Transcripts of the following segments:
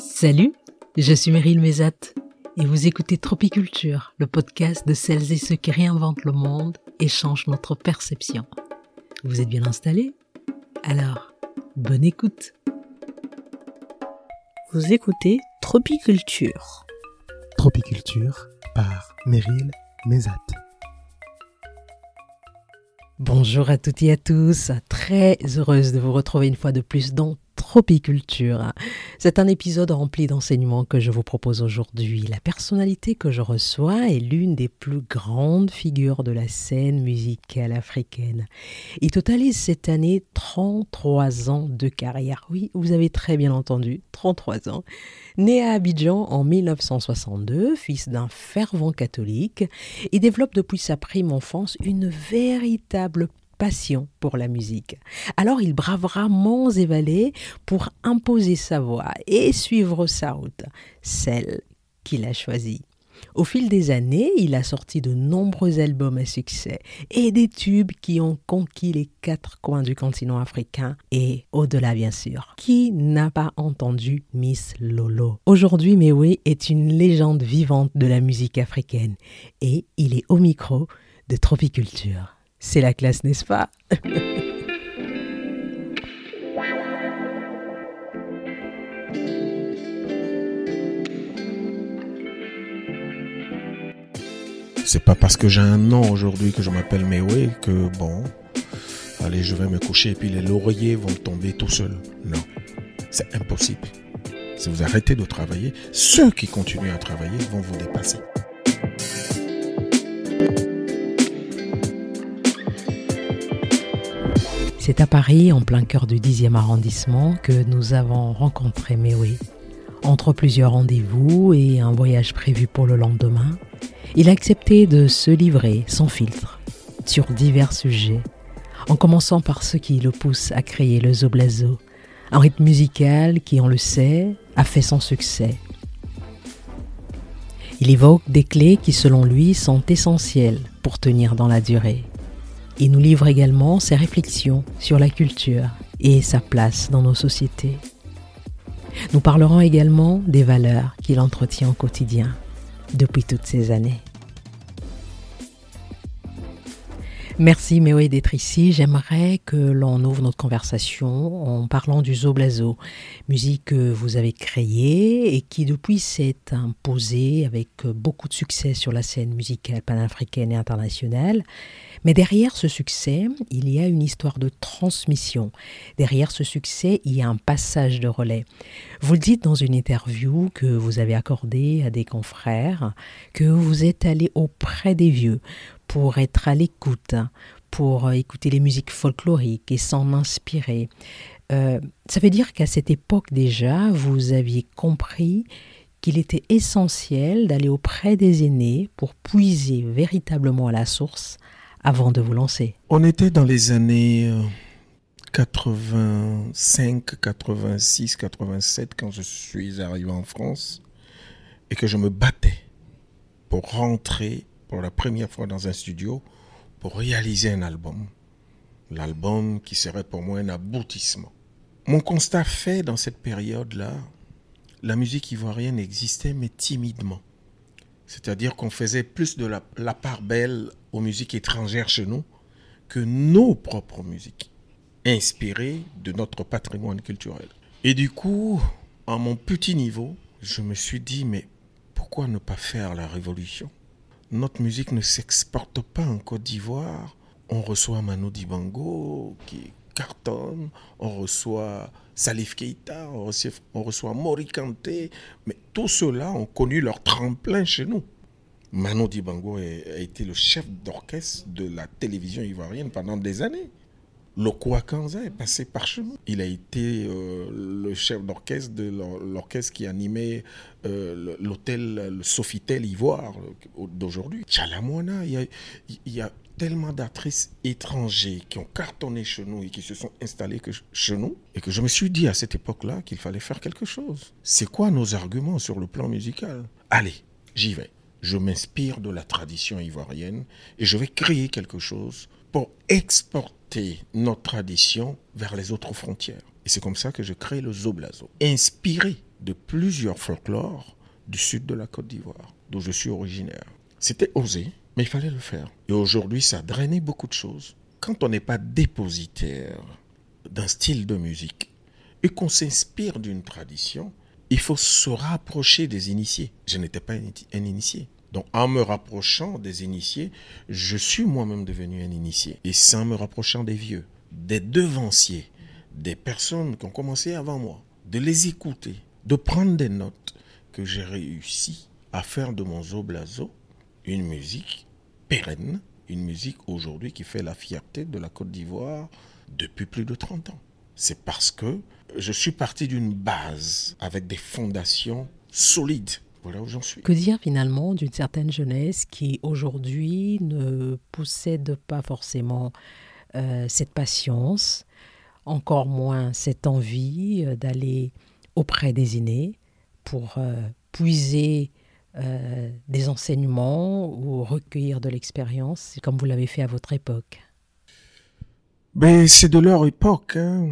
Salut, je suis Meryl Mézat et vous écoutez Tropiculture, le podcast de celles et ceux qui réinventent le monde et changent notre perception. Vous êtes bien installés? Alors, bonne écoute. Vous écoutez Tropiculture. Tropiculture par Meryl Mézat. Bonjour à toutes et à tous, très heureuse de vous retrouver une fois de plus dans Tropiculture. C'est un épisode rempli d'enseignements que je vous propose aujourd'hui. La personnalité que je reçois est l'une des plus grandes figures de la scène musicale africaine. Il totalise cette année 33 ans de carrière. Oui, vous avez très bien entendu, 33 ans. Né à Abidjan en 1962, fils d'un fervent catholique, il développe depuis sa prime enfance une véritable passion pour la musique. Alors il bravera monts et vallées pour imposer sa voix et suivre sa route, celle qu'il a choisie. Au fil des années, il a sorti de nombreux albums à succès et des tubes qui ont conquis les quatre coins du continent africain et au-delà bien sûr. Qui n'a pas entendu Miss Lolo? Aujourd'hui, Mewe est une légende vivante de la musique africaine et il est au micro de Tropiculture. C'est la classe, n'est-ce pas? C'est pas parce que j'ai un nom aujourd'hui que je m'appelle Mewe que bon, allez, je vais me coucher et puis les lauriers vont tomber tout seuls. Non, c'est impossible. Si vous arrêtez de travailler, ceux qui continuent à travailler vont vous dépasser. C'est à Paris, en plein cœur du 10e arrondissement, que nous avons rencontré Mewe. Entre plusieurs rendez-vous et un voyage prévu pour le lendemain, il a accepté de se livrer sans filtre sur divers sujets, en commençant par ce qui le pousse à créer le Zoblazo, un rythme musical qui, on le sait, a fait son succès. Il évoque des clés qui, selon lui, sont essentielles pour tenir dans la durée. Il nous livre également ses réflexions sur la culture et sa place dans nos sociétés. Nous parlerons également des valeurs qu'il entretient au quotidien depuis toutes ces années. Merci Méoé d'être ici. J'aimerais que l'on ouvre notre conversation en parlant du Zoblazo, musique que vous avez créée et qui depuis s'est imposée avec beaucoup de succès sur la scène musicale panafricaine et internationale. Mais derrière ce succès, il y a une histoire de transmission. Derrière ce succès, il y a un passage de relais. Vous le dites dans une interview que vous avez accordée à des confrères, que vous êtes allé auprès des vieux pour être à l'écoute, pour écouter les musiques folkloriques et s'en inspirer. Euh, ça veut dire qu'à cette époque déjà, vous aviez compris qu'il était essentiel d'aller auprès des aînés pour puiser véritablement à la source avant de vous lancer On était dans les années 85, 86, 87 quand je suis arrivé en France et que je me battais pour rentrer pour la première fois dans un studio pour réaliser un album. L'album qui serait pour moi un aboutissement. Mon constat fait dans cette période-là, la musique ivoirienne existait mais timidement. C'est-à-dire qu'on faisait plus de la, la, part belle aux musiques étrangères chez nous que nos propres musiques, inspirées de notre patrimoine culturel. Et du coup, à mon petit niveau, je me suis dit, mais pourquoi ne pas faire la révolution? Notre musique ne s'exporte pas en Côte d'Ivoire. On reçoit Manu Dibango qui cartonne, on reçoit Salif Keita, on reçoit, on mais tous ceux-là ont connu leur tremplin chez nous. Manu Dibango a été le chef d'orchestre de la télévision ivoirienne pendant des années. Le Kouakanza est passé par chez nous. Il a été euh, le chef d'orchestre de l'orchestre qui animait euh, l'hôtel le Sofitel Ivoire d'aujourd'hui. Chalamouana, il y a, tellement d'actrices étrangères qui ont cartonné chez nous et qui se sont installées chez nous, et que je me suis dit à cette époque-là qu'il fallait faire quelque chose. C'est quoi nos arguments sur le plan musical? Allez, j'y vais. Je m'inspire de la tradition ivoirienne et je vais créer quelque chose pour exporter notre tradition vers les autres frontières. Et c'est comme ça que je crée le Zoblazo, inspiré de plusieurs folklores du sud de la Côte d'Ivoire, d'où je suis originaire. C'était osé, mais il fallait le faire. Et aujourd'hui, ça a drainé beaucoup de choses. Quand on n'est pas dépositaire d'un style de musique et qu'on s'inspire d'une tradition, il faut se rapprocher des initiés. Je n'étais pas un initié. Donc en me rapprochant des initiés, je suis moi-même devenu un initié. Et sans me rapprochant des vieux, des devanciers, des personnes qui ont commencé avant moi, de les écouter, de prendre des notes, que j'ai réussi à faire de mon zoblazo une musique pérenne, une musique aujourd'hui qui fait la fierté de la Côte d'Ivoire depuis plus de 30 ans. C'est parce que je suis parti d'une base avec des fondations solides. Voilà où j'en suis. Que dire finalement d'une certaine jeunesse qui aujourd'hui ne possède pas forcément euh, cette patience, encore moins cette envie euh, d'aller auprès des aînés pour euh, puiser des enseignements ou recueillir de l'expérience, comme vous l'avez fait à votre époque ben, C'est de leur époque. Hein.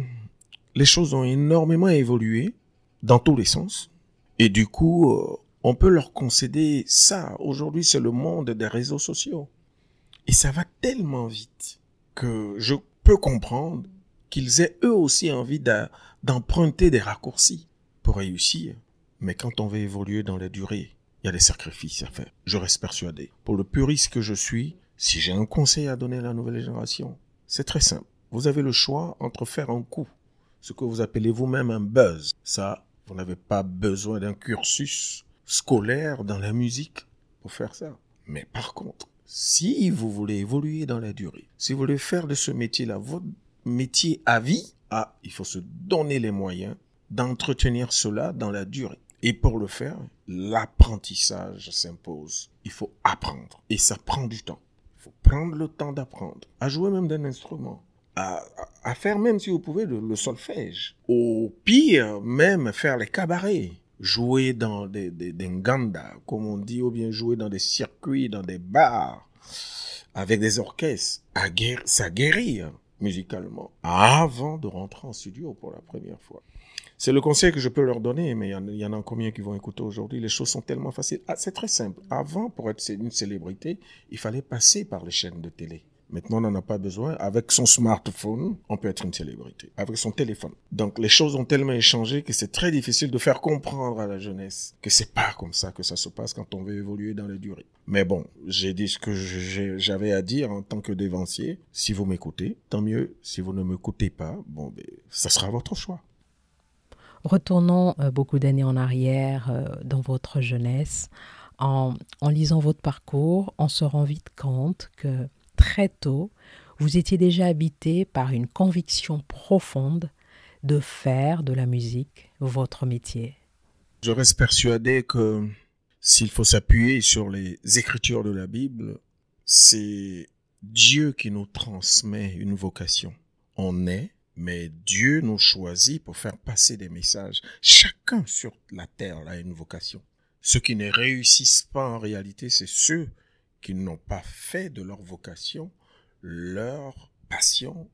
Les choses ont énormément évolué dans tous les sens. Et du coup, on peut leur concéder ça. Aujourd'hui, c'est le monde des réseaux sociaux. Et ça va tellement vite que je peux comprendre qu'ils aient eux aussi envie d'emprunter des raccourcis pour réussir. Mais quand on veut évoluer dans la durée, il y a des sacrifices à faire. Je reste persuadé. Pour le puriste que je suis, si j'ai un conseil à donner à la nouvelle génération, c'est très simple. Vous avez le choix entre faire un coup, ce que vous appelez vous-même un buzz. Ça, vous n'avez pas besoin d'un cursus scolaire dans la musique pour faire ça. Mais par contre, si vous voulez évoluer dans la durée, si vous voulez faire de ce métier-là votre métier à vie, ah, il faut se donner les moyens d'entretenir cela dans la durée. Et pour le faire, l'apprentissage s'impose. Il faut apprendre. Et ça prend du temps. Il faut prendre le temps d'apprendre. À jouer même d'un instrument. À, faire même, si vous pouvez, le solfège. Au pire, même faire les cabarets jouer dans des, des, nganda, comme on dit, ou bien jouer dans des circuits, dans des bars, avec des orchestres, à guérir, ça guérit hein, musicalement, avant de rentrer en studio pour la première fois. C'est le conseil que je peux leur donner, mais il y, en a combien qui vont écouter aujourd'hui Les choses sont tellement faciles. Ah, c'est très simple. Avant, pour être une célébrité, il fallait passer par les chaînes de télé. Maintenant, on n'en a pas besoin. Avec son smartphone, on peut être une célébrité. Avec son téléphone. Donc, les choses ont tellement échangé que c'est très difficile de faire comprendre à la jeunesse que c'est pas comme ça que ça se passe quand on veut évoluer dans la durée. Mais bon, j'ai dit ce que j'avais à dire en tant que dévancier. Si vous m'écoutez, tant mieux. Si vous ne m'écoutez pas, bon, ben, ça sera votre choix. Retournons euh, beaucoup d'années en arrière euh, dans votre jeunesse. En, en lisant votre parcours, on se rend vite compte que très tôt, vous étiez déjà habité par une conviction profonde de faire de la musique votre métier. Je reste persuadé que s'il faut s'appuyer sur les écritures de la Bible, c'est Dieu qui nous transmet une vocation. On est, mais Dieu nous choisit pour faire passer des messages. Chacun sur la terre a une vocation. Ceux qui ne réussissent pas en réalité, c'est ceux qui n'ont pas fait de leur vocation leur passion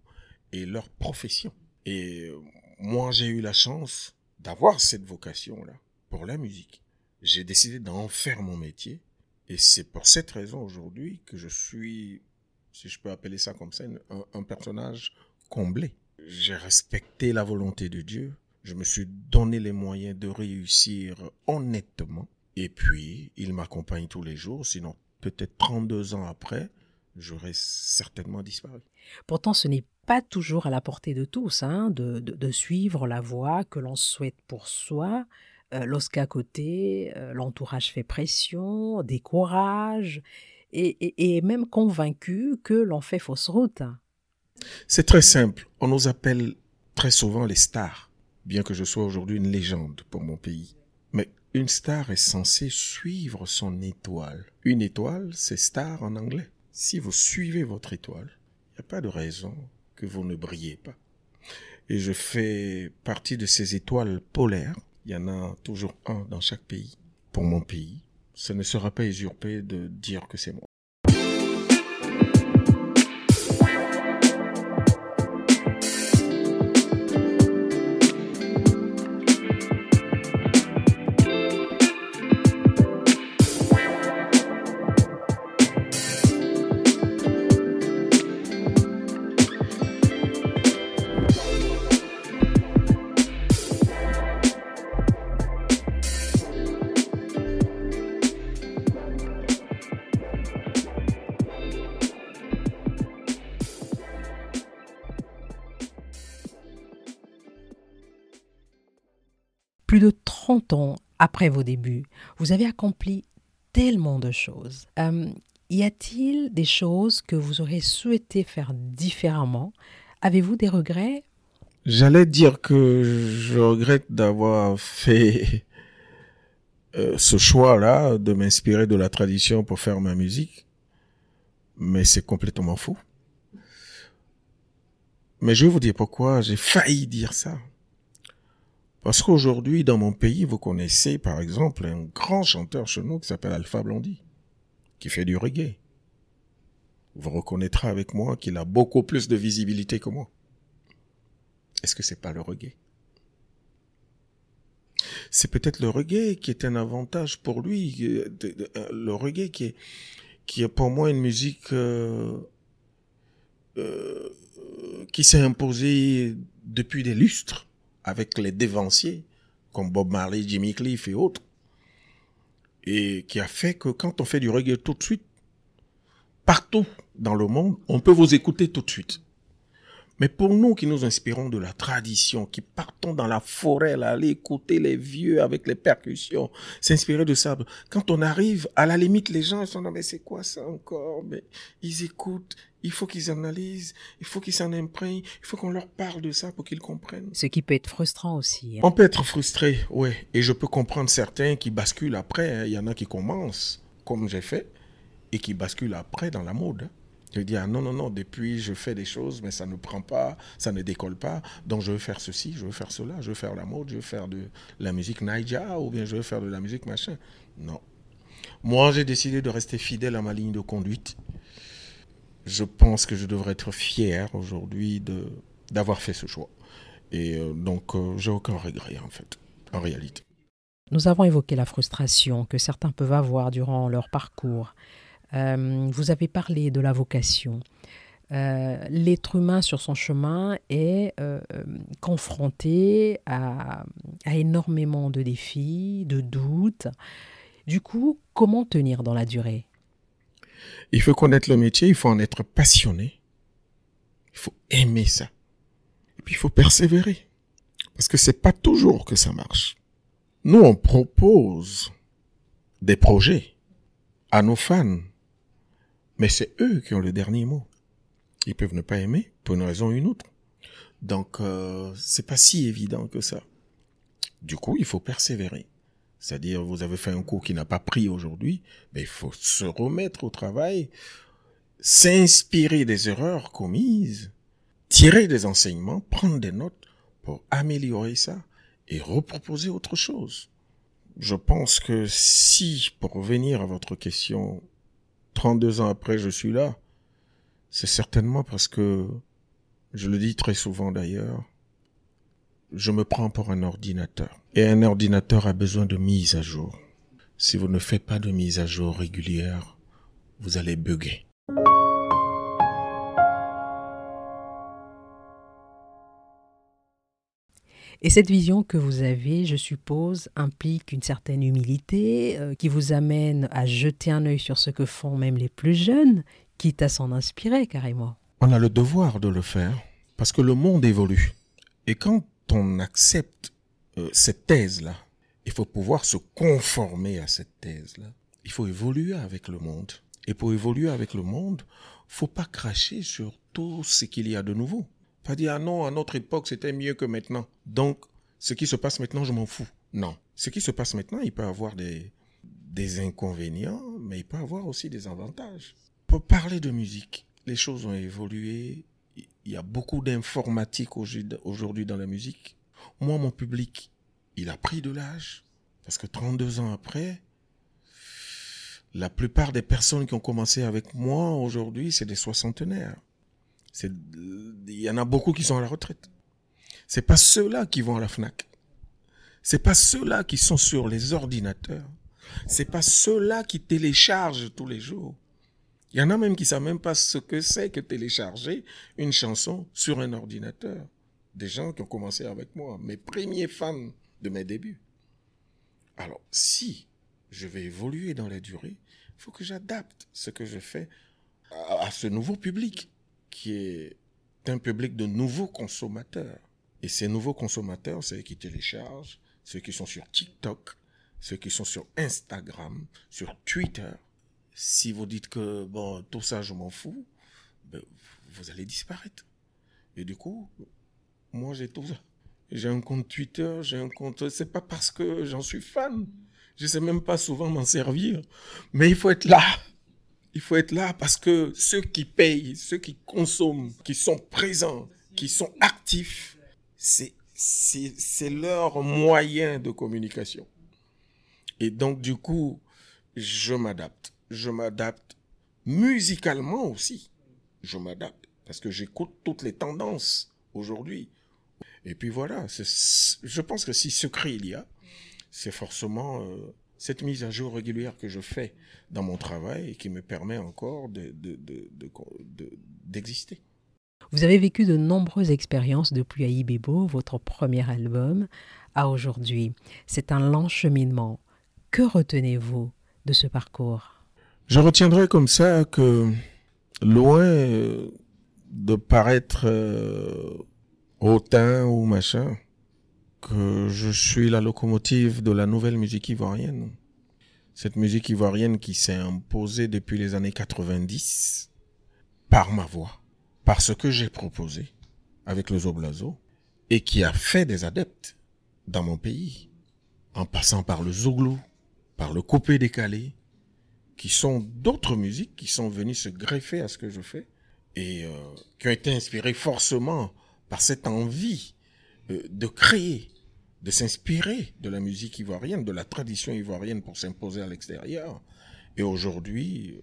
et leur profession. Et moi, j'ai eu la chance d'avoir cette vocation-là pour la musique. J'ai décidé d'en faire mon métier. Et c'est pour cette raison aujourd'hui que je suis, si je peux appeler ça comme ça, un, un personnage comblé. J'ai respecté la volonté de Dieu. Je me suis donné les moyens de réussir honnêtement. Et puis, il m'accompagne tous les jours. Sinon, peut-être 32 ans après, j'aurais certainement disparu. Pourtant, ce n'est pas toujours à la portée de tous hein, de, de, suivre la voie que l'on souhaite pour soi. Euh, lorsqu'à côté, euh, l'entourage fait pression, décourage et, et, et même convaincu que l'on fait fausse route. C'est très simple. On nous appelle très souvent les stars, bien que je sois aujourd'hui une légende pour mon pays. Mais une star est censée suivre son étoile. Une étoile, c'est star en anglais. Si vous suivez votre étoile, il n'y a pas de raison que vous ne brillez pas. Et je fais partie de ces étoiles polaires. Il y en a toujours un dans chaque pays. Pour mon pays, ce ne sera pas usurpé de dire que c'est moi. 30 ans après vos débuts, vous avez accompli tellement de choses. Euh, y a-t-il des choses que vous auriez souhaité faire différemment? Avez-vous des regrets? J'allais dire que je regrette d'avoir fait euh, ce choix-là de m'inspirer de la tradition pour faire ma musique, mais c'est complètement faux. Mais je vais vous dire pourquoi j'ai failli dire ça. Parce qu'aujourd'hui, dans mon pays, vous connaissez par exemple un grand chanteur chez nous qui s'appelle Alpha Blondie, qui fait du reggae. Vous reconnaîtrez avec moi qu'il a beaucoup plus de visibilité que moi. Est-ce que c'est pas le reggae? C'est peut-être le reggae qui est un avantage pour lui, euh, euh, le reggae qui est, qui est pour moi une musique euh, qui s'est imposée depuis des lustres avec les dévanciers comme Bob Marley, Jimmy Cliff et autres. Et qui a fait que quand on fait du reggae tout de suite, partout dans le monde, on peut vous écouter tout de suite. Mais pour nous qui nous inspirons de la tradition, qui partons dans la forêt, là, aller écouter les vieux avec les percussions, s'inspirer de ça, quand on arrive, à la limite, les gens ils sont là, mais c'est quoi ça encore? Mais ils écoutent, il faut qu'ils analysent, il faut qu'ils s'en imprègnent, il faut qu'on leur parle de ça pour qu'ils comprennent. Ce qui peut être frustrant aussi. Hein. On peut être frustré, ouais, et je peux comprendre certains qui basculent après. Hein. Il y en a qui commencent, comme j'ai fait, et qui basculent après dans la mode. Hein. Je dis, ah non, non, non, depuis je fais des choses, mais ça ne prend pas, ça ne décolle pas. Donc je veux faire ceci, je veux faire cela, je veux faire la mode, je veux faire de la musique Naija ou bien je veux faire de la musique machin. Non. Moi, j'ai décidé de rester fidèle à ma ligne de conduite. Je pense que je devrais être fier aujourd'hui d'avoir fait ce choix. Et euh, donc, euh, j'ai aucun regret en fait, en réalité. Nous avons évoqué la frustration que certains peuvent avoir durant leur parcours. Euh, vous avez parlé de la vocation. Euh, l'être humain sur son chemin est euh, confronté à, énormément de défis, de doutes. Du coup, comment tenir dans la durée? Il faut connaître le métier, il faut en être passionné, il faut aimer ça. Et puis il faut persévérer. Parce que c'est pas toujours que ça marche. Nous, on propose des projets à nos fans, mais c'est eux qui ont le dernier mot. Ils peuvent ne pas aimer pour une raison ou une autre. Donc, euh, c'est pas si évident que ça. Du coup, il faut persévérer. C'est-à-dire, vous avez fait un cours qui n'a pas pris aujourd'hui, mais il faut se remettre au travail, s'inspirer des erreurs commises, tirer des enseignements, prendre des notes pour améliorer ça et reproposer autre chose. Je pense que si, pour revenir à votre question 32 ans après, je suis là, c'est certainement parce que, je le dis très souvent d'ailleurs, je me prends pour un ordinateur. Et un ordinateur a besoin de mise à jour. Si vous ne faites pas de mise à jour régulière, vous allez bugger. Et cette vision que vous avez, je suppose, implique une certaine humilité euh, qui vous amène à jeter un œil sur ce que font même les plus jeunes, quitte à s'en inspirer carrément. On a le devoir de le faire parce que le monde évolue. Et quand on accepte euh, cette thèse-là, il faut pouvoir se conformer à cette thèse-là. Il faut évoluer avec le monde. Et pour évoluer avec le monde, faut pas cracher sur tout ce qu'il y a de nouveau. Pas dire, ah non, à notre époque, c'était mieux que maintenant. Donc, ce qui se passe maintenant, je m'en fous. Non. Ce qui se passe maintenant, il peut avoir des, des inconvénients, mais il peut avoir aussi des avantages. Pour parler de musique, les choses ont évolué. Il y a beaucoup d'informatique aujourd'hui dans la musique. Moi, mon public, il a pris de l'âge. Parce que 32 ans après, la plupart des personnes qui ont commencé avec moi aujourd'hui, c'est des soixantenaires il y en a beaucoup qui sont à la retraite. C'est pas ceux-là qui vont à la Fnac. C'est pas ceux-là qui sont sur les ordinateurs. C'est pas ceux-là qui téléchargent tous les jours. Il y en a même qui savent même pas ce que c'est que télécharger une chanson sur un ordinateur. Des gens qui ont commencé avec moi, mes premiers fans de mes débuts. Alors, si je vais évoluer dans la durée, il faut que j'adapte ce que je fais à ce nouveau public qui est un public de nouveaux consommateurs. Et ces nouveaux consommateurs, c'est qui téléchargent, ceux qui sont sur TikTok, ceux qui sont sur Instagram, sur Twitter. Si vous dites que bon, tout ça, je m'en fous, ben, vous allez disparaître. Et du coup, moi, j'ai tout ça. J'ai un compte Twitter, j'ai un compte. C'est pas parce que j'en suis fan. Je sais même pas souvent m'en servir. Mais il faut être là. Il faut être là parce que ceux qui payent, ceux qui consomment, qui sont présents, qui sont actifs, c'est, c'est, leur moyen de communication. Et donc, du coup, je m'adapte. Je m'adapte musicalement aussi. Je m'adapte parce que j'écoute toutes les tendances aujourd'hui. Et puis voilà, je pense que si secret il y a, c'est forcément euh, cette mise à jour régulière que je fais dans mon travail et qui me permet encore d'exister. De, Vous avez vécu de nombreuses expériences depuis Aïbébo, votre premier album, à aujourd'hui. C'est un long cheminement. Que retenez-vous de ce parcours? Je retiendrai comme ça que loin euh, de paraître euh, hautain ou machin, je suis la locomotive de la nouvelle musique ivoirienne. Cette musique ivoirienne qui s'est imposée depuis les années 90 par ma voix, par ce que j'ai proposé avec le Zoblazo et qui a fait des adeptes dans mon pays, en passant par le Zouglou, par le coupé décalé, qui sont d'autres musiques qui sont venues se greffer à ce que je fais et euh, qui ont été inspirées forcément par cette envie euh, de créer de s'inspirer de la musique ivoirienne, de la tradition ivoirienne pour s'imposer à l'extérieur. Et aujourd'hui,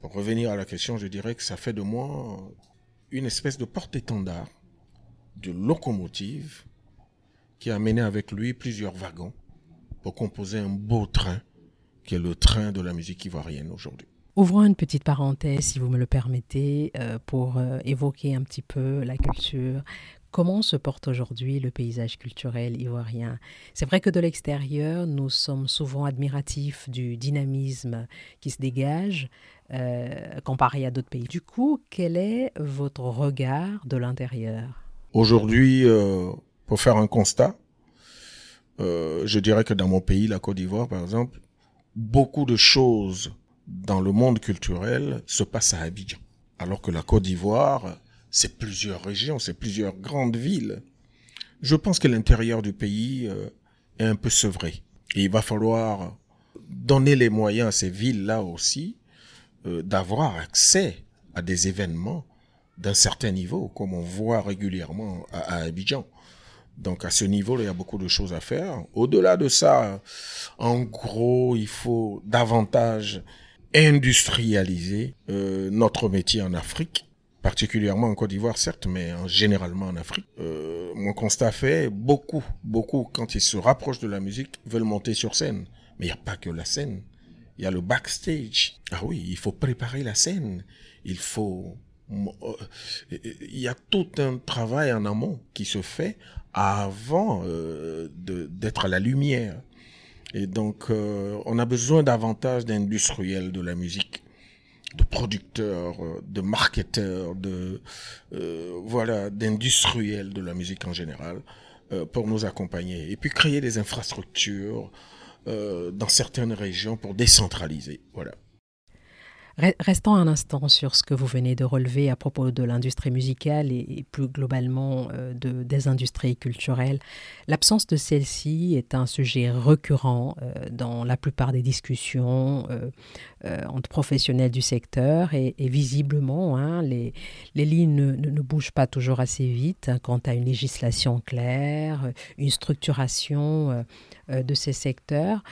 pour revenir à la question, je dirais que ça fait de moi une espèce de porte-étendard, de locomotive, qui a amené avec lui plusieurs wagons pour composer un beau train, qui est le train de la musique ivoirienne aujourd'hui. Ouvrons une petite parenthèse, si vous me le permettez, euh, pour euh, évoquer un petit peu la culture. Comment se porte aujourd'hui le paysage culturel ivoirien? C'est vrai que de l'extérieur, nous sommes souvent admiratifs du dynamisme qui se dégage euh, comparé à d'autres pays. Du coup, quel est votre regard de l'intérieur? Aujourd'hui, euh, pour faire un constat, euh, je dirais que dans mon pays, la Côte d'Ivoire, par exemple, beaucoup de choses dans le monde culturel se passent à Abidjan. Alors que la Côte d'Ivoire c'est plusieurs régions, c'est plusieurs grandes villes. Je pense que l'intérieur du pays euh, est un peu sevré. Et il va falloir donner les moyens à ces villes-là aussi euh, d'avoir accès à des événements d'un certain niveau, comme on voit régulièrement à, Abidjan. Donc à ce niveau, il y a beaucoup de choses à faire. Au-delà de ça, en gros, il faut davantage industrialiser euh, notre métier en Afrique particulièrement en Côte d'Ivoire, certes, mais généralement en Afrique. Euh, mon constat fait, beaucoup, beaucoup, quand ils se rapprochent de la musique, veulent monter sur scène. Mais il n'y a pas que la scène. Il y a le backstage. Ah oui, il faut préparer la scène. Il faut... Euh, il y a tout un travail en amont qui se fait avant euh, d'être à la lumière. Et donc, euh, on a besoin davantage d'industriels de la musique de producteurs, euh, de marketeurs, de euh, voilà, d'industriels de la musique en général euh, pour nous accompagner et puis créer des infrastructures dans certaines régions pour décentraliser. Voilà. Restons un instant sur ce que vous venez de relever à propos de l'industrie musicale et, plus globalement euh, de, des industries culturelles. L'absence de celle-ci est un sujet récurrent euh, dans la plupart des discussions euh, entre professionnels du secteur et, visiblement, hein, les, les, lignes ne, ne, bougent pas toujours assez vite hein, quant à une législation claire, une structuration de ces secteurs.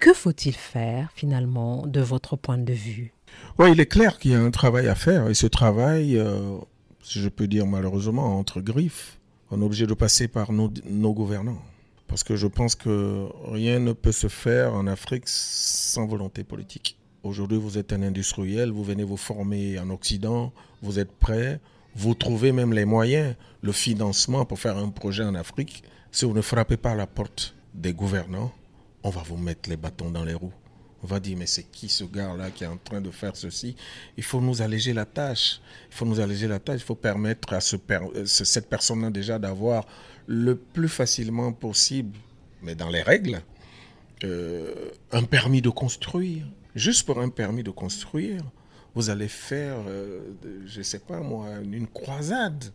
Que faut-il faire finalement de votre point de vue? Oui, il est clair qu'il y a un travail à faire et ce travail, euh, si je peux dire malheureusement, entre griffes, on est obligé de passer par nos, nos gouvernants. Parce que je pense que rien ne peut se faire en Afrique sans volonté politique. Aujourd'hui, vous êtes un industriel, vous venez vous former en Occident, vous êtes prêt, vous trouvez même les moyens, le financement pour faire un projet en Afrique. Si vous ne frappez pas la porte des gouvernants, on va vous mettre les bâtons dans les roues. On va dire, mais c'est qui ce gars-là qui est en train de faire ceci? Il faut nous alléger la tâche. Il faut nous alléger la tâche. Il faut permettre à euh, cette personne-là déjà d'avoir le plus facilement possible, mais dans les règles, euh, un permis de construire. Juste pour un permis de construire, vous allez faire, euh, je ne sais pas moi, une croisade.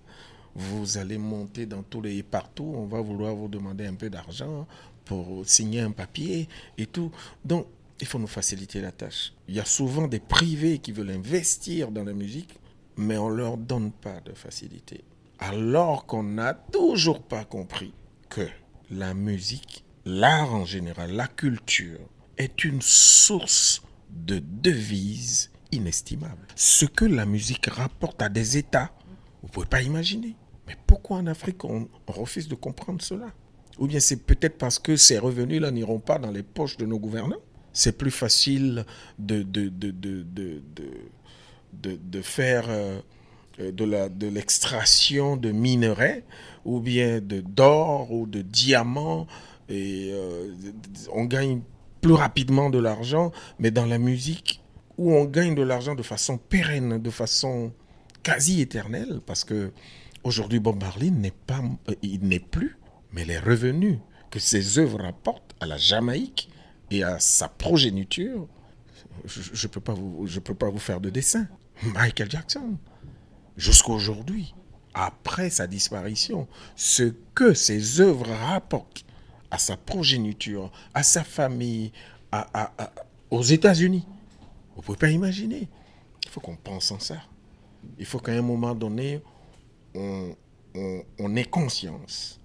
Vous allez monter dans tous les partout. On va vouloir vous demander un peu d'argent pour signer un papier et tout. Donc, il faut nous faciliter la tâche. Il y a souvent des privés qui veulent investir dans la musique, mais on ne leur donne pas de facilité. Alors qu'on n'a toujours pas compris que la musique, l'art en général, la culture, est une source de devises inestimable. Ce que la musique rapporte à des États, vous ne pouvez pas imaginer. Mais pourquoi en Afrique on, refuse de comprendre cela? Ou bien c'est peut-être parce que ces revenus-là n'iront pas dans les poches de nos gouvernants. C'est plus facile de, de, de, de faire euh, de l'extraction de, minerais ou bien d'or ou de diamants et euh, on gagne plus rapidement de l'argent, mais dans la musique, où on gagne de l'argent de façon pérenne, de façon quasi éternelle, parce que aujourd'hui Bob Marley n'est plus, mais les revenus que ses œuvres rapportent à la Jamaïque et à sa progéniture, je ne peux, pas vous, peux pas vous faire de dessin. Michael Jackson, jusqu'à aujourd'hui, après sa disparition, ce que ses œuvres rapportent à sa progéniture, à sa famille, aux États-Unis, vous ne pouvez pas imaginer. Il faut qu'on pense en ça. Il faut qu'à un moment donné, on, ait conscience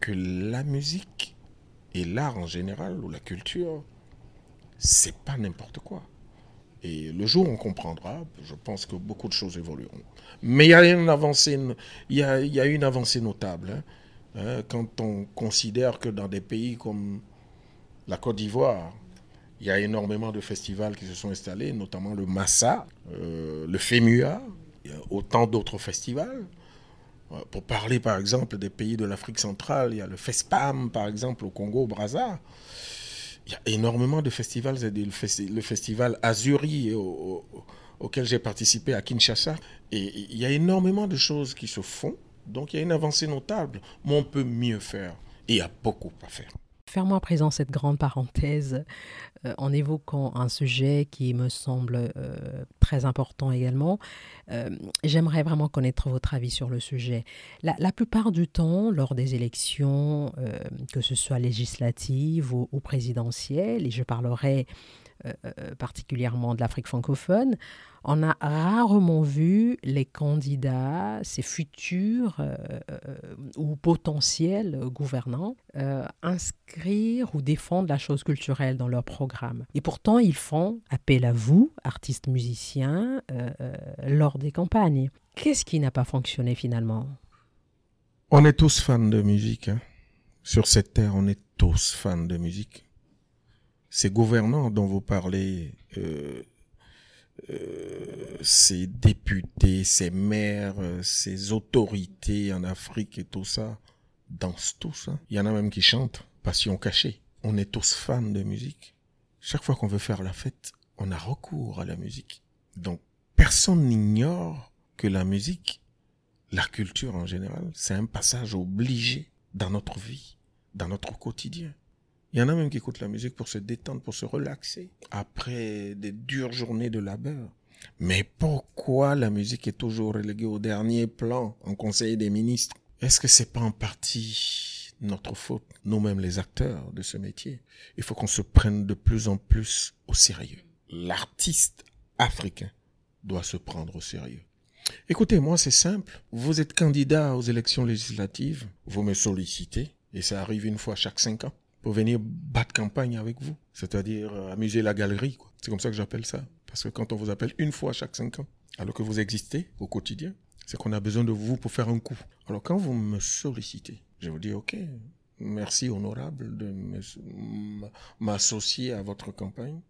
que la musique et l'art en général, ou la culture, c'est pas n'importe quoi. Et le jour on comprendra, je pense que beaucoup de choses évolueront. Mais il y a une avancée, il y a, une avancée notable. Hein. Hein, quand on considère que dans des pays comme la Côte d'Ivoire, il y a énormément de festivals qui se sont installés, notamment le Massa, euh, le FEMUA, autant d'autres festivals. Pour parler par exemple des pays de l'Afrique centrale, il y a le FESPAM par exemple au Congo, au Brazza. Il y a énormément de festivals, le festival Azuri auquel j'ai participé à Kinshasa. Et il y a énormément de choses qui se font. Donc il y a une avancée notable, mais on peut mieux faire. Et il y a beaucoup à faire. Fermons à présent cette grande parenthèse euh, en évoquant un sujet qui me semble euh, très important également. Euh, j'aimerais vraiment connaître votre avis sur le sujet. La, plupart du temps, lors des élections, que ce soit législatives ou, présidentielles, et je parlerai particulièrement de l'Afrique francophone, on a rarement vu les candidats, ces futurs ou potentiels gouvernants, inscrire ou défendre la chose culturelle dans leur programme. Et pourtant, ils font appel à vous, artistes musiciens, lors des campagnes. Qu'est-ce qui n'a pas fonctionné finalement? On est tous fans de musique. Hein. Sur cette terre, on est tous fans de musique. Ces gouvernants dont vous parlez euh, ces députés, ces maires, euh, ces autorités en Afrique et tout ça dansent tous. Hein. Il y en a même qui chantent, passion cachée. On est tous fans de musique. Chaque fois qu'on veut faire la fête, on a recours à la musique. Donc, personne n'ignore que la musique, la culture en général, c'est un passage obligé dans notre vie, dans notre quotidien. Il y en a même qui écoutent la musique pour se détendre, pour se relaxer après des dures journées de labeur. Mais pourquoi la musique est toujours reléguée au dernier plan en Conseil des ministres? Est-ce que c'est pas en partie notre faute, nous-mêmes les acteurs de ce métier Il faut qu'on se prenne de plus en plus au sérieux. L'artiste africain doit se prendre au sérieux. Écoutez, moi c'est simple. Vous êtes candidat aux élections législatives, vous me sollicitez, et ça arrive une fois chaque cinq ans pour venir battre campagne avec vous, c'est-à-dire euh, amuser la galerie. C'est comme ça que j'appelle ça. Parce que quand on vous appelle une fois chaque cinq ans, alors que vous existez au quotidien, c'est qu'on a besoin de vous pour faire un coup. Alors quand vous me sollicitez, je vous dis ok, merci honorable de m'associer à votre campagne,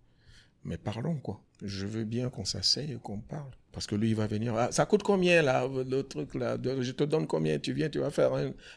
mais parlons quoi. Je veux bien qu'on s'asseye et qu'on parle. Parce que lui, il va venir. Ah, ça coûte combien là, le truc là? Je te donne combien? Tu viens, tu vas faire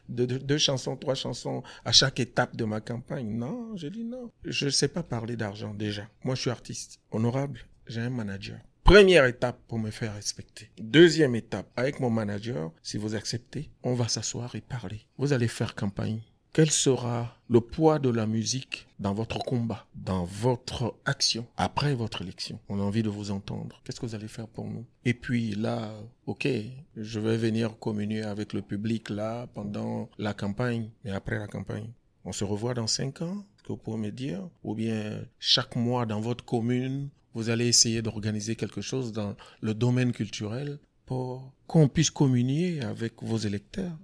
deux, chansons, trois chansons à chaque étape de ma campagne. Non, j'ai dit non. Je ne sais pas parler d'argent déjà. Moi, je suis artiste. Honorable, j'ai un manager. Première étape pour me faire respecter. Deuxième étape, avec mon manager, si vous acceptez, on va s'asseoir et parler. Vous allez faire campagne quel sera le poids de la musique dans votre combat, dans votre action, après votre élection? On a envie de vous entendre. Qu'est-ce que vous allez faire pour nous? Et puis là, ok, je vais venir communier avec le public là pendant la campagne, mais après la campagne. On se revoit dans cinq ans? Que vous pouvez me dire Ou bien chaque mois dans votre commune, vous allez essayer d'organiser quelque chose dans le domaine culturel pour qu'on puisse communier avec vos électeurs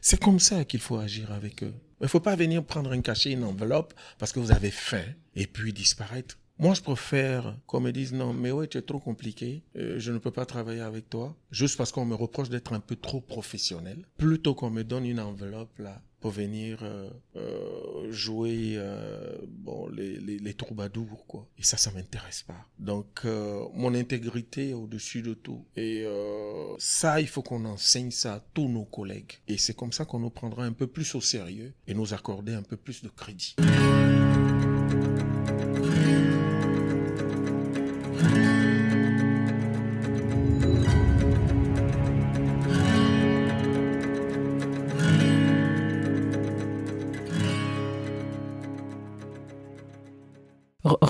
c'est comme ça qu'il faut agir avec eux. Il ne faut pas venir prendre un cachet, une enveloppe, parce que vous avez faim, et puis disparaître. Moi, je préfère qu'on me dise non, mais ouais, tu es trop compliqué, euh, je ne peux pas travailler avec toi, juste parce qu'on me reproche d'être un peu trop professionnel, plutôt qu'on me donne une enveloppe là pour venir euh, euh, jouer bon les, les, les, troubadours quoi. Et ça, ça m'intéresse pas. Donc mon intégrité est au-dessus de tout. Et ça, il faut qu'on enseigne ça à tous nos collègues. Et c'est comme ça qu'on nous prendra un peu plus au sérieux et nous accorder un peu plus de crédit.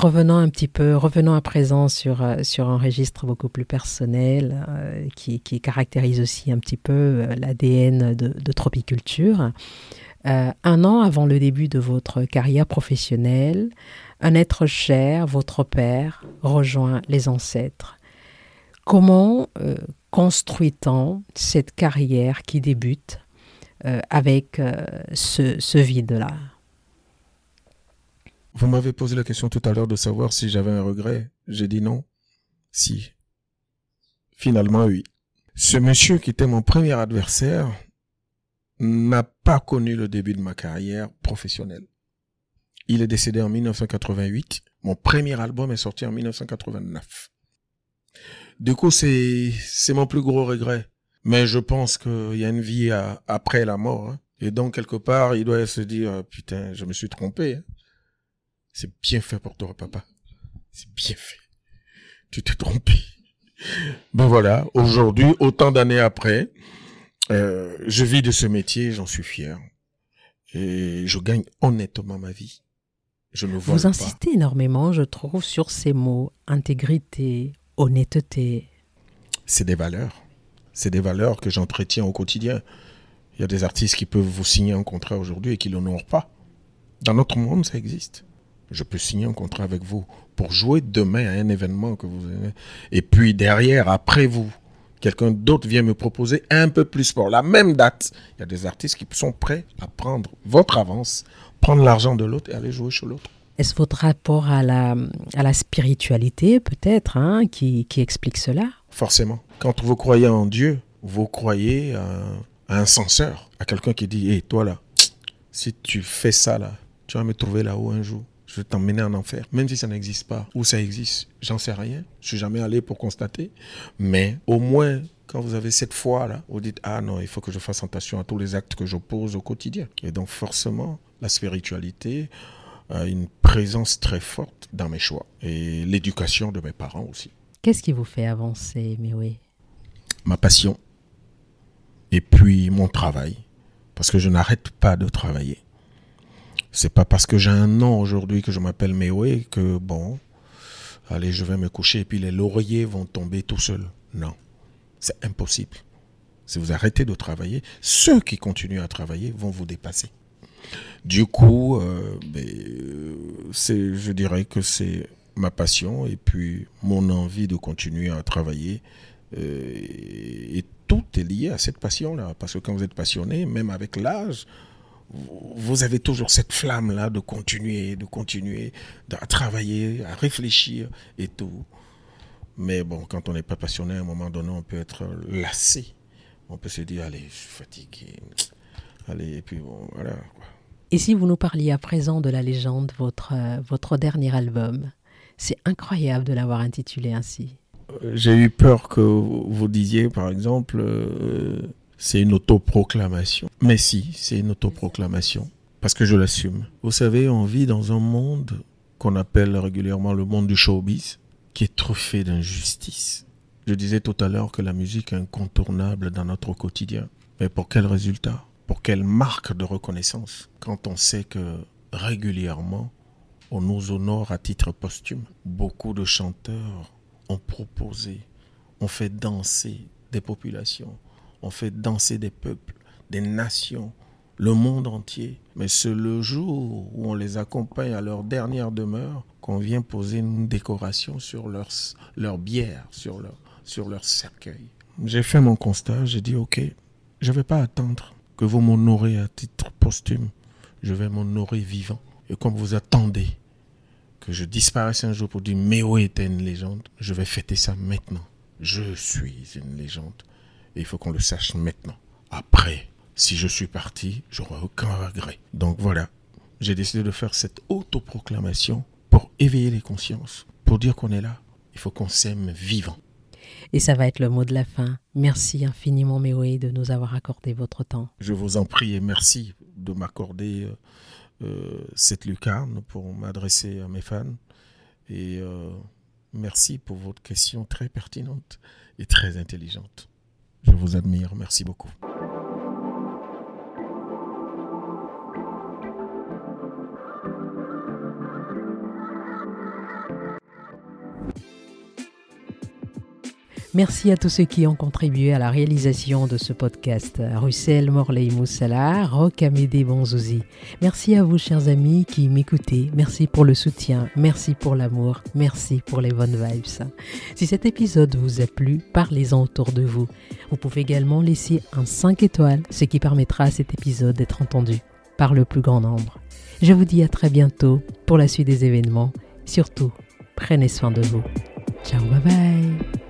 Revenons un petit peu, revenons à présent sur, euh, sur un registre beaucoup plus personnel euh, qui, qui, caractérise aussi un petit peu euh, l'ADN de, de, Tropiculture. un an avant le début de votre carrière professionnelle, un être cher, votre père, rejoint les ancêtres. Comment construit-on cette carrière qui débute avec ce, ce vide-là? Vous m'avez posé la question tout à l'heure de savoir si j'avais un regret. J'ai dit non. Si. Finalement, oui. Ce monsieur qui était mon premier adversaire n'a pas connu le début de ma carrière professionnelle. Il est décédé en 1988. Mon premier album est sorti en 1989. Du coup, c'est, c'est mon plus gros regret. Mais je pense qu'il y a une vie après la mort. Hein. Et donc, quelque part, il doit se dire, putain, je me suis trompé. Hein. C'est bien fait pour toi, papa. C'est bien fait. Tu t'es trompé. Ben voilà, aujourd'hui, autant d'années après, euh, je vis de ce métier, j'en suis fier. Et je gagne honnêtement ma vie. Je ne Vous insistez énormément, je trouve, sur ces mots intégrité, honnêteté. C'est des valeurs. C'est des valeurs que j'entretiens au quotidien. Il y a des artistes qui peuvent vous signer un contrat aujourd'hui et qui ne l'honorent pas. Dans notre monde, ça existe je peux signer un contrat avec vous pour jouer demain à un événement que vous avez. Et puis derrière, après vous, quelqu'un d'autre vient me proposer un peu plus pour la même date. Il y a des artistes qui sont prêts à prendre votre avance, prendre l'argent de l'autre et aller jouer chez l'autre. Est-ce votre rapport à la, à la spiritualité, peut-être, hein, qui, qui, explique cela? Forcément. Quand vous croyez en Dieu, vous croyez à, un censeur, à quelqu'un qui dit Hé, toi là, si tu fais ça là, tu vas me trouver là-haut un jour je vais t'emmener en enfer. Même si ça n'existe pas, ou ça existe, j'en sais rien. Je suis jamais allé pour constater. Mais au moins, quand vous avez cette foi-là, vous dites, ah non, il faut que je fasse attention à tous les actes que je pose au quotidien. Et donc forcément, la spiritualité a une présence très forte dans mes choix. Et l'éducation de mes parents aussi. Qu'est-ce qui vous fait avancer, oui Ma passion. Et puis mon travail. Parce que je n'arrête pas de travailler. C'est pas parce que j'ai un nom aujourd'hui que je m'appelle Mewe que bon, allez, je vais me coucher et puis les lauriers vont tomber tout seuls. Non, c'est impossible. Si vous arrêtez de travailler, ceux qui continuent à travailler vont vous dépasser. Du coup, euh, ben, c'est, je dirais que c'est ma passion et puis mon envie de continuer à travailler. Euh, et tout est lié à cette passion-là. Parce que quand vous êtes passionné, même avec l'âge, vous avez toujours cette flamme-là de continuer, de continuer à travailler, à réfléchir et tout. Mais bon, quand on n'est pas passionné, à un moment donné, on peut être lassé. On peut se dire, allez, je suis fatigué. Allez, et puis bon, voilà. Et si vous nous parliez à présent de la légende, votre, votre dernier album, C'est incroyable de l'avoir intitulé ainsi. Euh, J'ai eu peur que vous disiez, par exemple, euh, c'est une autoproclamation. Mais si, c'est une autoproclamation. Parce que je l'assume. Vous savez, on vit dans un monde qu'on appelle régulièrement le monde du showbiz, qui est truffé d'injustice. Je disais tout à l'heure que la musique est incontournable dans notre quotidien. Mais pour quel résultat? Pour quelle marque de reconnaissance? Quand on sait que régulièrement, on nous honore à titre posthume. Beaucoup de chanteurs ont proposé, ont fait danser des populations, ont fait danser des peuples, des nations, le monde entier. Mais c'est le jour où on les accompagne à leur dernière demeure qu'on vient poser une décoration sur leur, bière, sur leur, sur cercueil. J'ai fait mon constat, j'ai dit ok, je ne vais pas attendre que vous m'honorez à titre posthume, je vais m'honorer vivant. Et comme vous attendez que je disparaisse un jour pour dire Méo était une légende, je vais fêter ça maintenant. Je suis une légende. Et il faut qu'on le sache maintenant. Après, si je suis parti, j'aurai aucun regret. Donc voilà, j'ai décidé de faire cette autoproclamation pour éveiller les consciences, pour dire qu'on est là. Il faut qu'on s'aime vivant. Et ça va être le mot de la fin. Merci infiniment, Méoé, de nous avoir accordé votre temps. Je vous en prie et merci de m'accorder euh, euh, cette lucarne pour m'adresser à mes fans. Et euh, merci pour votre question très pertinente et très intelligente. Je vous admire. Merci beaucoup. Merci à tous ceux qui ont contribué à la réalisation de ce podcast. Russell Morley Moussala, Rock Amédée Bonzouzi. Merci à vous, chers amis, qui m'écoutez. Merci pour le soutien. Merci pour l'amour. Merci pour les bonnes vibes. Si cet épisode vous a plu, parlez-en autour de vous. Vous pouvez également laisser un 5 étoiles, ce qui permettra à cet épisode d'être entendu par le plus grand nombre. Je vous dis à très bientôt pour la suite des événements. Surtout, prenez soin de vous. Ciao, bye bye.